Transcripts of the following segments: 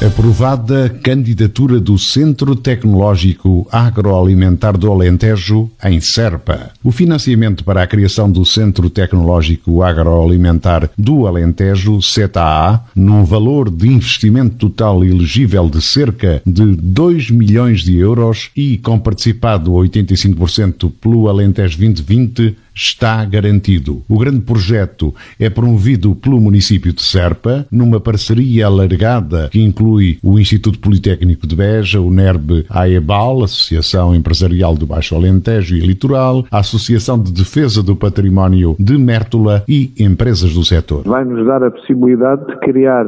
Aprovada candidatura do Centro Tecnológico Agroalimentar do Alentejo em Serpa. O financiamento para a criação do Centro Tecnológico Agroalimentar do Alentejo, CETA-A, num valor de investimento total elegível de cerca de 2 milhões de euros e com participado 85% pelo Alentejo 2020, está garantido. O grande projeto é promovido pelo município de Serpa, numa parceria alargada que inclui o Instituto Politécnico de Beja, o NERB AEBAL, Associação Empresarial do Baixo Alentejo e Litoral, a Associação de Defesa do Património de Mértola e empresas do setor. Vai nos dar a possibilidade de criar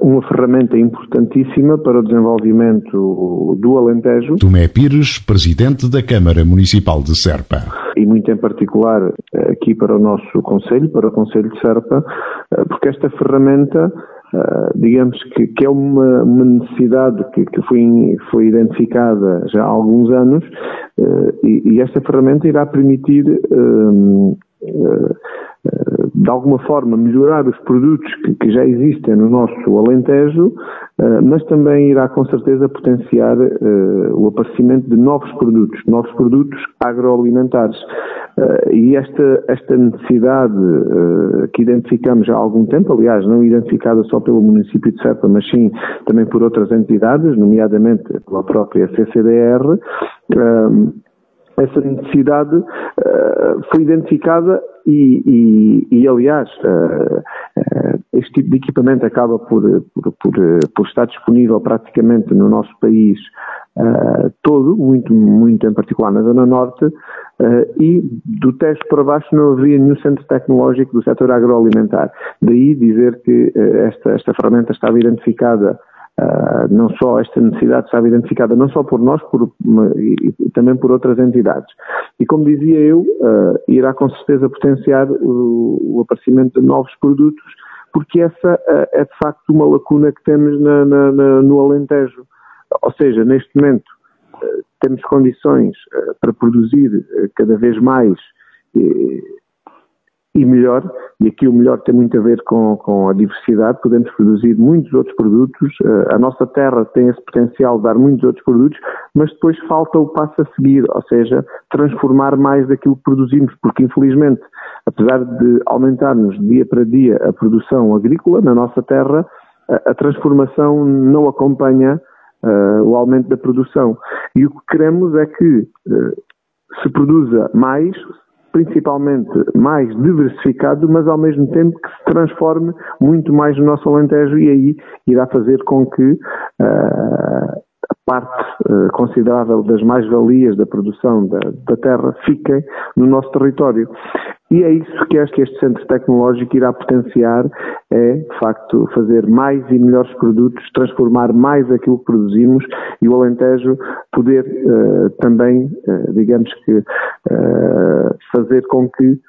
uma ferramenta importantíssima para o desenvolvimento do Alentejo. Tomé Pires, presidente da Câmara Municipal de Serpa. E muito em particular uh, aqui para o nosso Conselho, para o Conselho de Serpa, uh, porque esta ferramenta digamos que, que, é uma, uma necessidade que, que, foi, foi identificada já há alguns anos e, e, esta ferramenta irá permitir de alguma forma melhorar os produtos que, que, já existem no nosso Alentejo, uh, mas também irá com certeza potenciar uh, o aparecimento de novos produtos, novos produtos agroalimentares. Uh, e esta, esta necessidade que identificamos há algum tempo, aliás, não identificada só pelo município de Serpa, mas sim também por outras entidades, nomeadamente pela própria CCDR, essa necessidade uh, foi identificada e, e, e aliás, uh, uh, este tipo de equipamento acaba por, por, por, por, estar disponível praticamente no nosso país todo, muito, muito em particular na Zona Norte, e do teste para baixo não havia nenhum centro tecnológico do setor agroalimentar. Daí dizer que esta, esta ferramenta estava identificada Uh, não só esta necessidade estava identificada não só por nós, por, e, e também por outras entidades. E como dizia eu, uh, irá com certeza potenciar o, o, aparecimento de novos produtos, porque essa uh, é de facto uma lacuna que temos na, na, na, no Alentejo. Ou seja, neste momento temos condições para produzir cada vez mais e melhor, e aqui o melhor tem muito a ver com, com a diversidade, podemos produzir muitos outros produtos, eh, a nossa terra tem esse potencial de dar muitos outros produtos, mas depois falta o passo a seguir, ou seja, transformar mais daquilo que produzimos, porque infelizmente, apesar de aumentarmos dia para dia a produção agrícola na nossa terra, a, a transformação não acompanha uh, o aumento da produção. E o que queremos é que uh, se produza mais, principalmente mais diversificado, mas ao mesmo tempo que se transforme muito mais no nosso Alentejo e aí irá fazer com que uh, parte uh, considerável das mais-valias da produção da, da, terra fiquem no nosso território. E é isso que acho que este centro tecnológico irá potenciar, é, de facto, fazer mais e melhores produtos, transformar mais aquilo que produzimos e o Alentejo poder uh, também, uh, digamos que, uh, fazer com que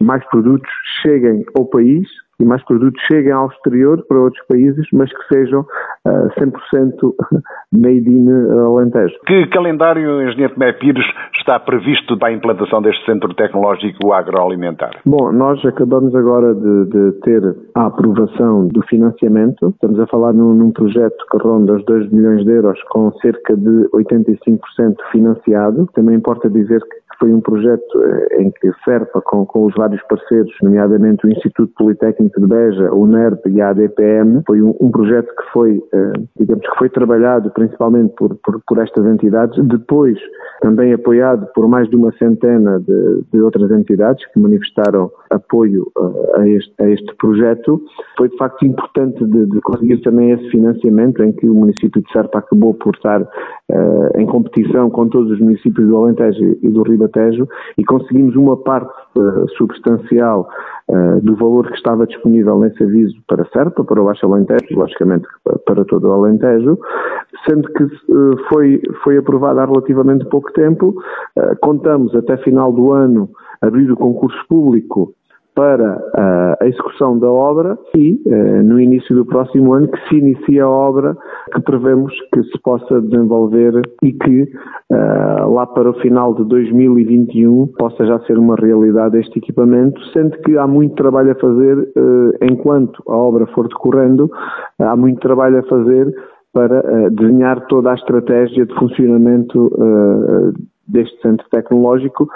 mais produtos cheguem ao país e mais produtos cheguem ao exterior para outros países, mas que sejam uh, 100% made in Alentejo. Que calendário, Engenheiro Tomé Pires, está previsto para a implantação deste Centro Tecnológico Agroalimentar? Bom, nós acabamos agora de, de ter a aprovação do financiamento. Estamos a falar num, num, projeto que ronda os 2 milhões de euros com cerca de 85% financiado. Também importa dizer que foi um projeto eh, em que SERPA, com, com os vários parceiros, nomeadamente o Instituto Politécnico de Beja, o NERP e a ADPM, foi um, um projeto que foi, eh, digamos que foi trabalhado principalmente por, por, por, estas entidades, depois também apoiado por mais de uma centena de, de outras entidades que manifestaram apoio eh, a este, a este projeto. Foi de facto importante de, de, conseguir também esse financiamento em que o município de Serpa acabou por estar uh, em competição com todos os municípios do Alentejo e do Rio Alentejo e conseguimos uma parte uh, substancial uh, do valor que estava disponível nesse aviso para Serpa, para o Baixo Alentejo, logicamente para todo o Alentejo, sendo que uh, foi, foi aprovado há relativamente pouco tempo. contamos até final do ano abrir o concurso público para a execução da obra e no início do próximo ano que se inicia a obra que prevemos que se possa desenvolver e que lá para o final de 2021 possa já ser uma realidade este equipamento, sendo que há muito trabalho a fazer enquanto a obra for decorrendo, há muito trabalho a fazer para desenhar toda a estratégia de funcionamento deste centro tecnológico,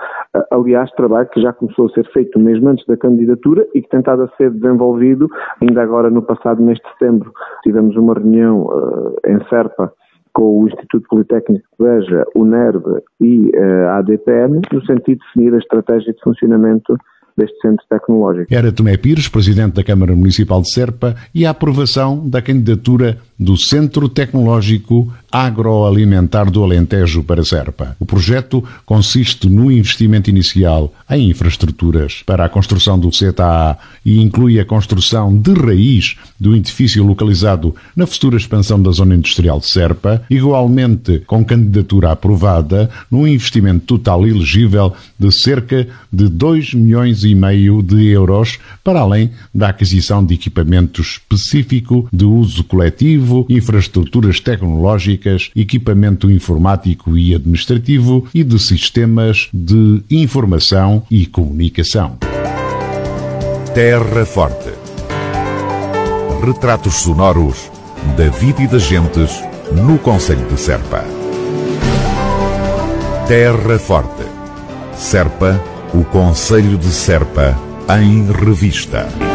aliás, trabalho que já começou a ser feito mesmo antes da candidatura e que tem estado a ser desenvolvido ainda agora no passado mês de setembro. Tivemos uma reunião uh, em Serpa com o Instituto Politécnico de Beja, o NERV e uh, a ADPM, no sentido de definir a estratégia de funcionamento deste centro tecnológico. Era Tomé Pires, presidente da Câmara Municipal de Serpa, e a aprovação da candidatura do Centro Tecnológico Agroalimentar do Alentejo para Serpa. O projeto consiste no investimento inicial em infraestruturas para a construção do CTA e inclui a construção de raiz do edifício localizado na futura expansão da zona industrial de Serpa, igualmente com candidatura aprovada num investimento total elegível de cerca de 2 milhões e meio de euros, para além da aquisição de equipamento específico de uso coletivo, infraestruturas tecnológicas, equipamento informático e administrativo e de sistemas de informação e comunicação. Terra Forte. Retratos sonoros da vida e das gentes no Conselho de Serpa. Terra Forte. Serpa, o Conselho de Serpa, em revista.